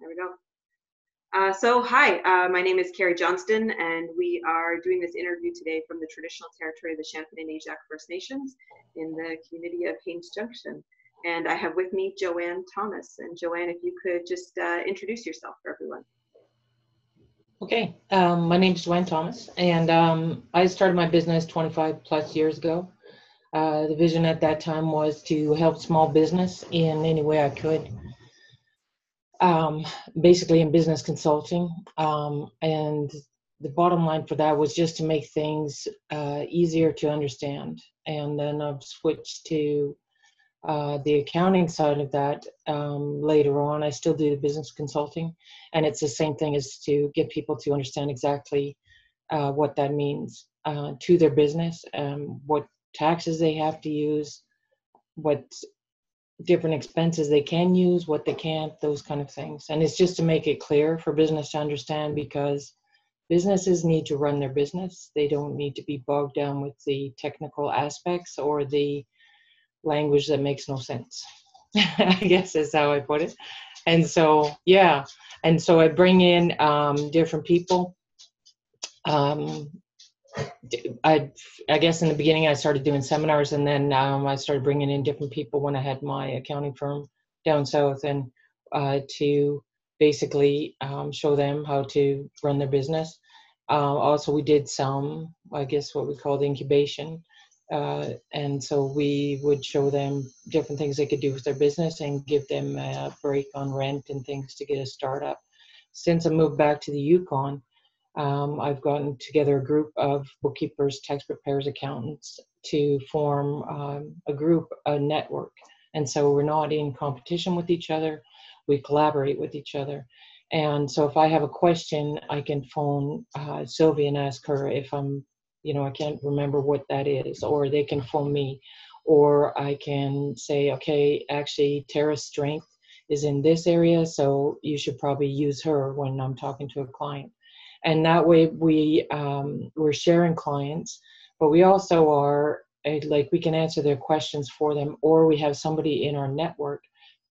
There we go. Uh, so, hi, uh, my name is Carrie Johnston, and we are doing this interview today from the traditional territory of the Champagne-Aishihik First Nations in the community of Haines Junction. And I have with me Joanne Thomas. And Joanne, if you could just uh, introduce yourself for everyone. Okay, um, my name is Joanne Thomas, and um, I started my business 25 plus years ago. Uh, the vision at that time was to help small business in any way I could, um, basically in business consulting. Um, and the bottom line for that was just to make things uh, easier to understand. And then I've switched to uh, the accounting side of that um, later on. I still do the business consulting, and it's the same thing as to get people to understand exactly uh, what that means uh, to their business, um, what taxes they have to use, what different expenses they can use, what they can't, those kind of things. And it's just to make it clear for business to understand because businesses need to run their business. They don't need to be bogged down with the technical aspects or the language that makes no sense. I guess is how I put it. And so, yeah. And so I bring in um, different people. Um, I, I guess in the beginning I started doing seminars and then um, I started bringing in different people when I had my accounting firm down south and uh, to basically um, show them how to run their business. Uh, also, we did some, I guess, what we call the incubation uh, and so we would show them different things they could do with their business and give them a break on rent and things to get a startup. Since I moved back to the Yukon, um, I've gotten together a group of bookkeepers, tax preparers, accountants to form um, a group, a network. And so we're not in competition with each other, we collaborate with each other. And so if I have a question, I can phone uh, Sylvia and ask her if I'm you know, I can't remember what that is, or they can phone me, or I can say, okay, actually, Tara's strength is in this area, so you should probably use her when I'm talking to a client. And that way, we um, we're sharing clients, but we also are like we can answer their questions for them, or we have somebody in our network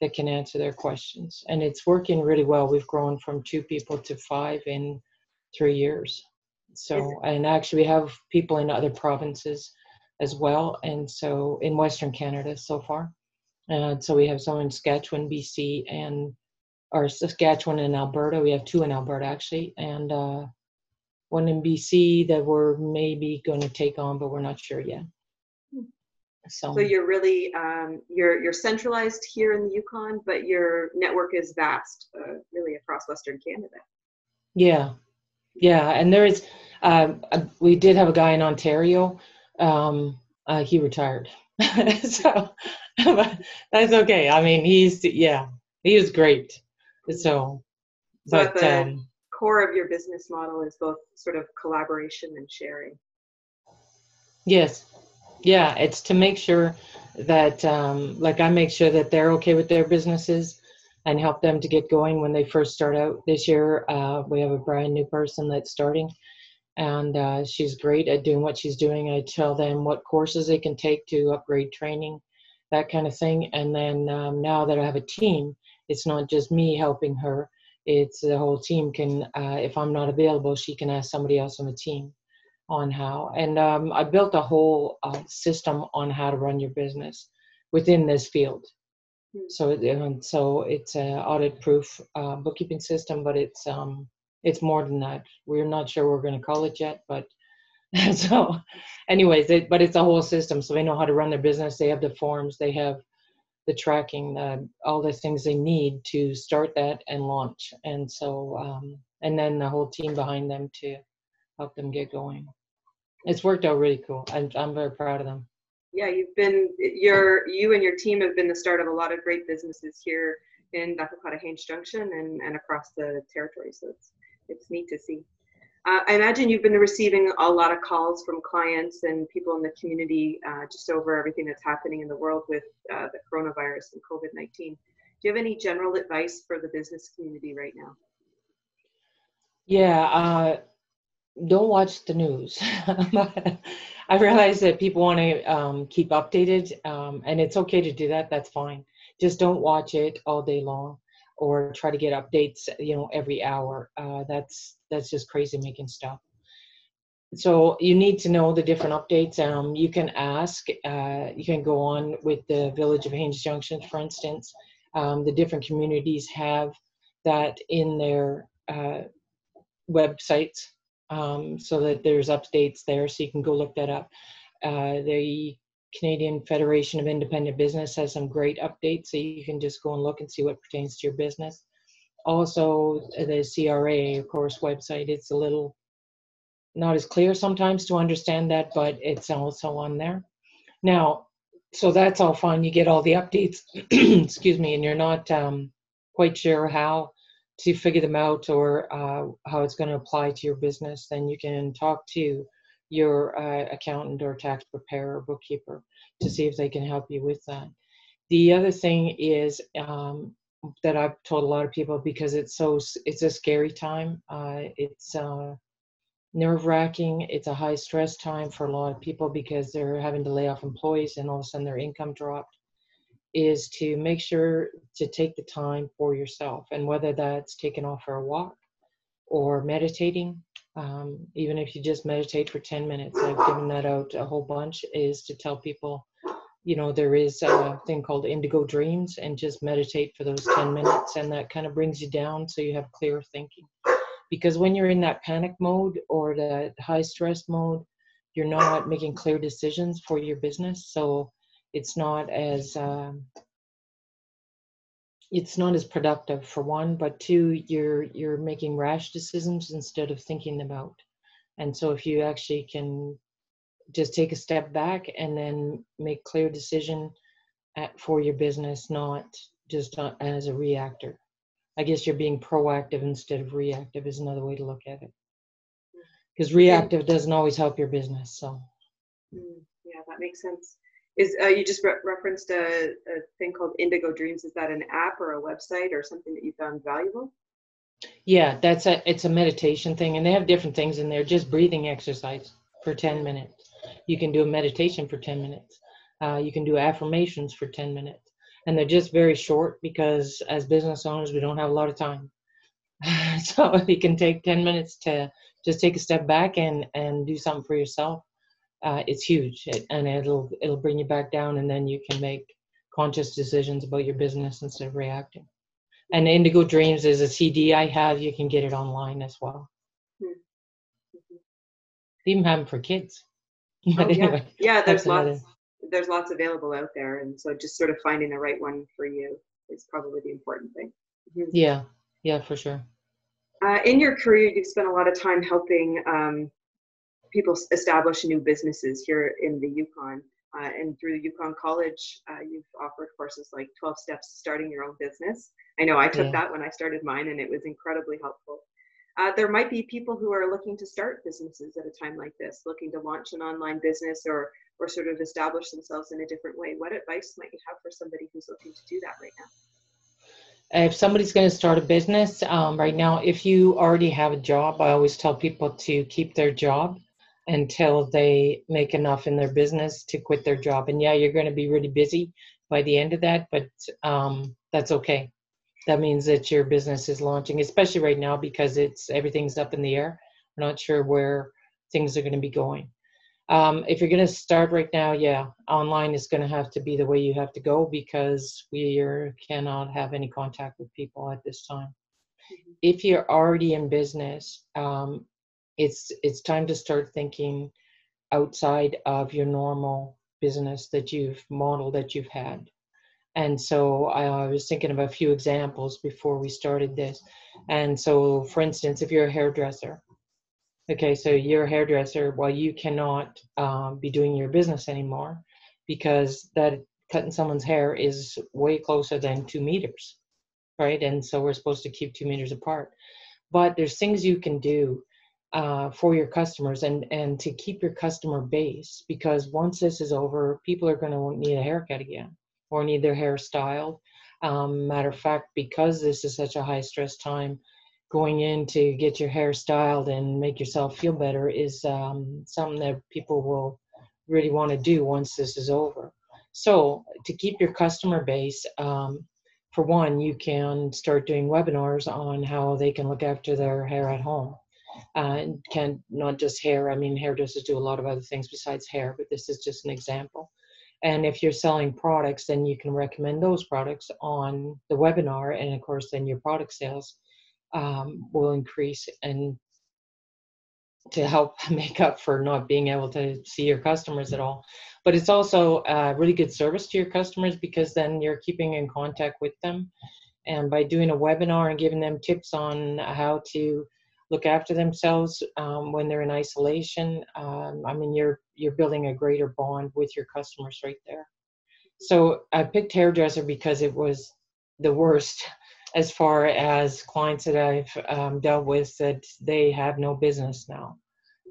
that can answer their questions, and it's working really well. We've grown from two people to five in three years. So, and actually, we have people in other provinces as well, and so in Western Canada so far. And so we have some in Saskatchewan, BC, and or Saskatchewan and Alberta. We have two in Alberta actually, and uh, one in BC that we're maybe going to take on, but we're not sure yet. So, so you're really um, you're you're centralized here in the Yukon, but your network is vast, uh, really across Western Canada. Yeah, yeah, and there is. Um, uh, we did have a guy in Ontario. Um, uh, he retired, so that's okay. I mean, he's yeah, he was great. So, so but the um, core of your business model is both sort of collaboration and sharing. Yes, yeah, it's to make sure that um, like I make sure that they're okay with their businesses and help them to get going when they first start out. This year, uh, we have a brand new person that's starting, and uh, she's great at doing what she's doing. I tell them what courses they can take to upgrade training, that kind of thing. And then um, now that I have a team, it's not just me helping her. It's the whole team can, uh, if I'm not available, she can ask somebody else on the team on how. And um, I built a whole uh, system on how to run your business within this field. So and so it's a audit proof uh, bookkeeping system, but it's um it's more than that. We're not sure we're going to call it yet, but so anyways, it, but it's a whole system, so they know how to run their business. They have the forms, they have the tracking, uh, all the things they need to start that and launch. And so um, and then the whole team behind them to help them get going. It's worked out really cool. I'm I'm very proud of them yeah, you've been your you and your team have been the start of a lot of great businesses here in Dakwäkäda Haines Junction and, and across the territory. So it's it's neat to see. Uh, I imagine you've been receiving a lot of calls from clients and people in the community uh, just over everything that's happening in the world with uh, the coronavirus and COVID 19. Do you have any general advice for the business community right now? Yeah, uh, don't watch the news. I realize that people want to um, keep updated, um, and it's okay to do that. That's fine. Just don't watch it all day long. Or try to get updates, you know, every hour. Uh, that's that's just crazy making stuff. So you need to know the different updates. Um, you can ask. Uh, you can go on with the Village of Haines Junction, for instance. Um, the different communities have that in their uh, websites um, so that there's updates there so you can go look that up. Uh, the Canadian Federation of Independent Business has some great updates so you can just go and look and see what pertains to your business. Also, the CRA, of course, website, it's a little not as clear sometimes to understand that, but it's also on there. Now, so that's all fine. You get all the updates, excuse me, and you're not um, quite sure how to figure them out or uh, how it's going to apply to your business, then you can talk to your uh, accountant or tax preparer or bookkeeper to see if they can help you with that. The other thing is um, that I've told a lot of people because it's so it's a scary time. Uh, it's uh, nerve wracking. It's a high stress time for a lot of people because they're having to lay off employees and all of a sudden their income dropped is to make sure to take the time for yourself and whether that's taking off for a walk or meditating. Um, even if you just meditate for 10 minutes i've given that out a whole bunch is to tell people you know there is a thing called indigo dreams and just meditate for those 10 minutes and that kind of brings you down so you have clear thinking. Because when you're in that panic mode or the high stress mode you're not making clear decisions for your business so it's not as um, it's not as productive for one but two you're you're making rash decisions instead of thinking about and so if you actually can just take a step back and then make clear decision at, for your business not just as a reactor. I guess you're being proactive instead of reactive is another way to look at it. Because reactive doesn't always help your business so. Mm, yeah that makes sense is uh, you just re- referenced a, a thing called Indigo Dreams? Is that an app or a website or something that you found valuable? Yeah, that's a it's a meditation thing, and they have different things in there. Just breathing exercise for ten minutes. You can do a meditation for ten minutes. Uh, you can do affirmations for ten minutes, and they're just very short because as business owners we don't have a lot of time. so if you can take ten minutes to just take a step back and and do something for yourself, uh, it's huge. It, and it'll it'll bring you back down and then you can make conscious decisions about your business instead of reacting. And indigo dreams is a cd i have. You can get it online as well. Mm-hmm. even have them for kids. But oh, anyway yeah, yeah there's lots another. there's lots available out there and so just sort of finding the right one for you is probably the important thing. Mm-hmm. yeah. Yeah for sure. Uh, in your career you've spent a lot of time helping um, people establish new businesses here in the Yukon. Uh, and through Yukon College, uh, you've offered courses like 12 Steps to Starting Your Own Business. I know I took yeah. that when I started mine, and it was incredibly helpful. Uh, there might be people who are looking to start businesses at a time like this, looking to launch an online business or or sort of establish themselves in a different way. What advice might you have for somebody who's looking to do that right now? If somebody's going to start a business um, right now, if you already have a job, I always tell people to keep their job until they make enough in their business to quit their job. And yeah, you're going to be really busy by the end of that, but um, that's okay. That means that your business is launching, especially right now because it's everything's up in the air. We're not sure where things are going to be going. Um, if you're going to start right now, yeah, online is going to have to be the way you have to go because we are, cannot have any contact with people at this time. Mm-hmm. If you're already in business, um, it's it's time to start thinking outside of your normal business that you've modeled that you've had. And so I, was thinking of a few examples before we started this. And so for instance if you're a hairdresser okay so you're a hairdresser well you cannot um, be doing your business anymore because that cutting someone's hair is way closer than two meters right? And so we're supposed to keep two meters apart. But there's things you can do uh, for your customers and and to keep your customer base because once this is over people are going to need a haircut again or need their hair styled um, matter of fact because this is such a high stress time going in to get your hair styled and make yourself feel better is um, something that people will really want to do once this is over so to keep your customer base um, for one, you can start doing webinars on how they can look after their hair at home. Uh, can not just hair. I mean, hairdressers do a lot of other things besides hair, but this is just an example. And if you're selling products, then you can recommend those products on the webinar, and of course, then your product sales um, will increase and to help make up for not being able to see your customers at all. But it's also a really good service to your customers because then you're keeping in contact with them. And by doing a webinar and giving them tips on how to look after themselves um, when they're in isolation, um, I mean, you're you're building a greater bond with your customers right there. So I picked hairdresser because it was the worst as far as clients that I've um, dealt with that they have no business now.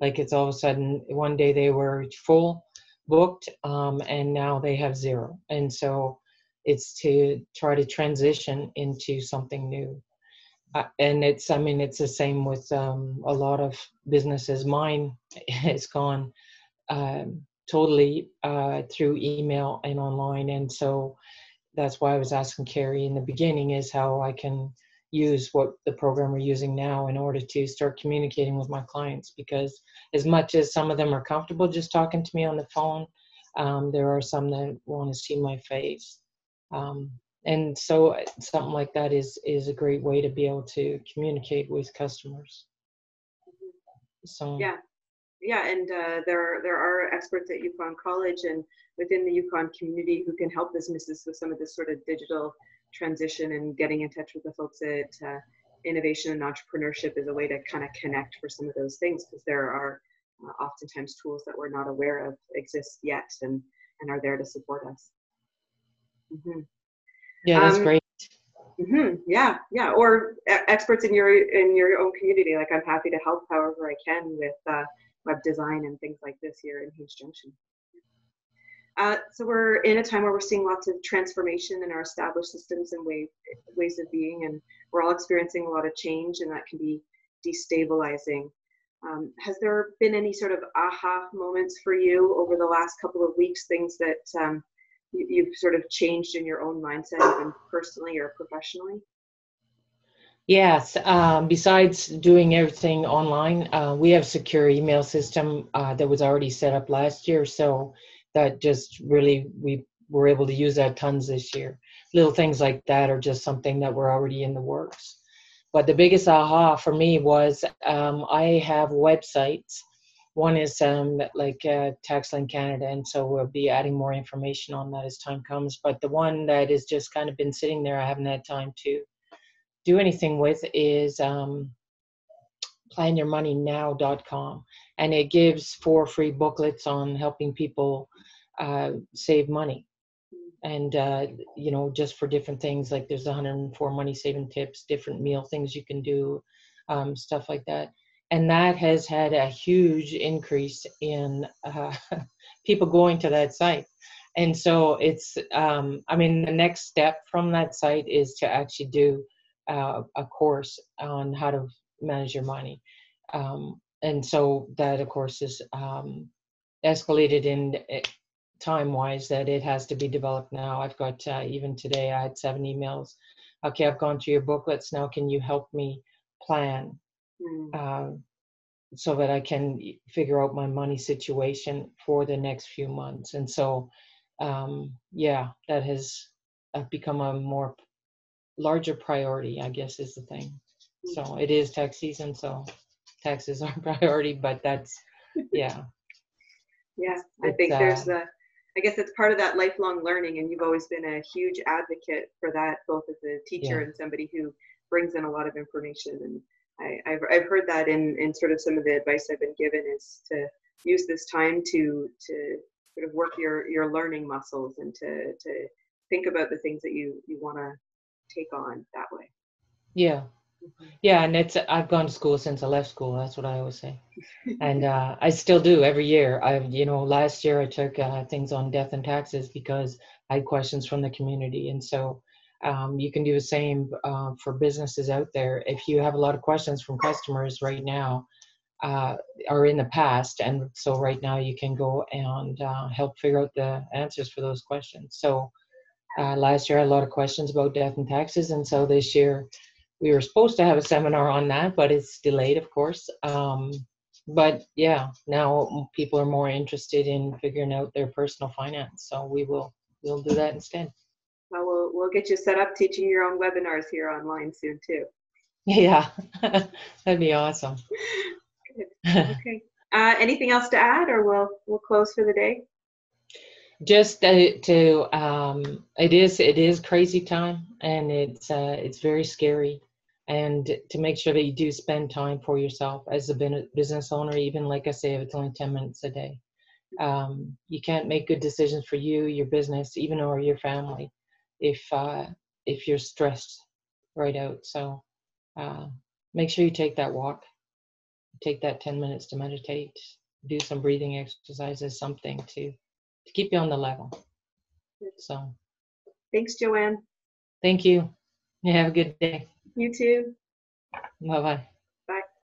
Like it's all of a sudden one day they were full booked um, and now they have zero. And so it's to try to transition into something new. Uh, and it's, I mean, it's the same with um, a lot of businesses. Mine has gone um, totally uh, through email and online. And so that's why I was asking Carrie in the beginning is how I can use what the program we're using now in order to start communicating with my clients because as much as some of them are comfortable just talking to me on the phone um, there are some that want to see my face um, and so uh, something like that is is a great way to be able to communicate with customers so yeah yeah and uh, there there are experts at yukon college and within the Yukon community who can help businesses with some of this sort of digital transition and getting in touch with the folks at uh, innovation and entrepreneurship is a way to kind of connect for some of those things because there are uh, oftentimes tools that we're not aware of exist yet and and are there to support us. Mm-hmm. Yeah, that's um, great. Mm-hmm, yeah, yeah. Or experts in your in your own community. Like I'm happy to help however I can with uh, web design and things like this here in Haines Junction. Uh, so we're in a time where we're seeing lots of transformation in our established systems and way, ways of being, and we're all experiencing a lot of change, and that can be destabilizing. Um, has there been any sort of aha moments for you over the last couple of weeks, things that um, you, have sort of changed in your own mindset, even personally or professionally? Yes. Um, besides doing everything online, uh, we have a secure email system uh, that was already set up last year. So that just really we were able to use that tons this year. Little things like that are just something that were already in the works. But the biggest aha for me was um, I have websites. One is um, like uh, TaxLink Canada, and so we'll be adding more information on that as time comes. But the one that has just kind of been sitting there, I haven't had time to do anything with, is um, planyourmoneynow.com and it gives four free booklets on helping people uh, save money and uh, you know just for different things like there's 104 money saving tips different meal things you can do um, stuff like that and that has had a huge increase in uh, people going to that site. And so it's um, i mean the next step from that site is to actually do uh, a course on how to manage your money. Um, and so that of course is um, escalated in eh, time wise that it has to be developed now. I've got uh, even today i had seven emails. Okay i've gone through your booklets. Now can you help me plan. Uh, so that i can figure out my money situation for the next few months and so um, yeah that has uh, become a more larger priority i guess is the thing mm. so it is tax season so taxes are priority, but that's, yeah. yeah, I think uh, there's the, I guess it's part of that lifelong learning, and you've always been a huge advocate for that, both as a teacher yeah. and somebody who brings in a lot of information. And I, have I've heard that in, in sort of some of the advice I've been given is to use this time to to sort of work your your learning muscles and to to think about the things that you you want to take on that way. Yeah, yeah, and it's I've gone to school since I left school. That's what I always say, and uh, I still do every year. I've you know, last year I took uh, things on death and taxes because I had questions from the community, and so um, you can do the same uh, for businesses out there. If you have a lot of questions from customers right now, uh, or in the past, and so right now you can go and uh, help figure out the answers for those questions. So Uh, last year, I had a lot of questions about death and taxes, and so this year we were supposed to have a seminar on that, but it's delayed, of course. Um, but yeah, now people are more interested in figuring out their personal finance, so we will we'll do that instead. Well, we'll, we'll get you set up teaching your own webinars here online soon too. Yeah, that'd be awesome. Good. Okay. Uh, anything else to add or we'll, we'll close for the day? just uh, to um it is it is crazy time and it's uh it's very scary and to make sure that you do spend time for yourself as a business owner even like i say if it's only 10 minutes a day um you can't make good decisions for you your business even or your family if uh if you're stressed right out so uh make sure you take that walk take that 10 minutes to meditate do some breathing exercises something to to keep you on the level. So Thanks, Joanne. thank you. You have a good day. You too. Bye bye.